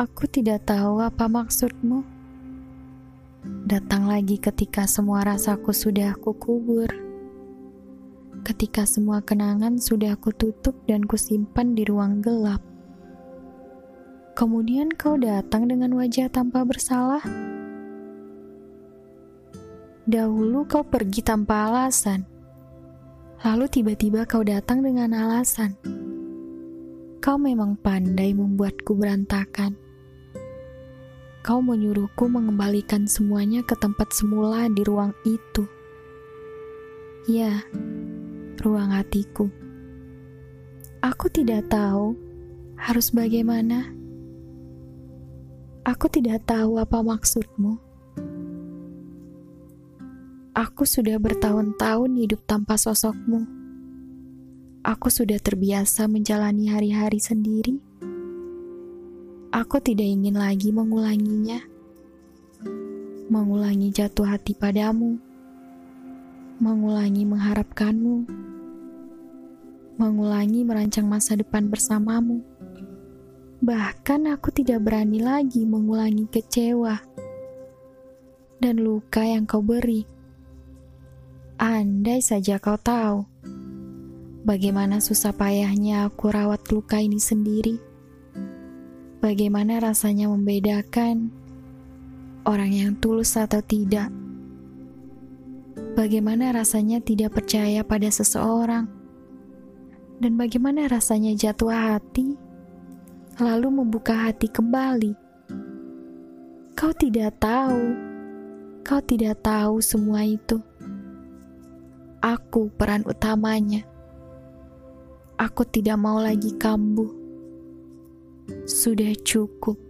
Aku tidak tahu apa maksudmu. Datang lagi ketika semua rasaku sudah aku kubur. Ketika semua kenangan sudah aku tutup dan kusimpan di ruang gelap. Kemudian kau datang dengan wajah tanpa bersalah. Dahulu kau pergi tanpa alasan. Lalu tiba-tiba kau datang dengan alasan. Kau memang pandai membuatku berantakan. Kau menyuruhku mengembalikan semuanya ke tempat semula di ruang itu. Ya, ruang hatiku. Aku tidak tahu harus bagaimana. Aku tidak tahu apa maksudmu. Aku sudah bertahun-tahun hidup tanpa sosokmu. Aku sudah terbiasa menjalani hari-hari sendiri. Aku tidak ingin lagi mengulanginya. Mengulangi jatuh hati padamu. Mengulangi mengharapkanmu. Mengulangi merancang masa depan bersamamu. Bahkan aku tidak berani lagi mengulangi kecewa dan luka yang kau beri. Andai saja kau tahu Bagaimana susah payahnya aku rawat luka ini sendiri. Bagaimana rasanya membedakan orang yang tulus atau tidak. Bagaimana rasanya tidak percaya pada seseorang. Dan bagaimana rasanya jatuh hati, lalu membuka hati kembali. Kau tidak tahu, kau tidak tahu semua itu. Aku peran utamanya. Aku tidak mau lagi kambuh. Sudah cukup.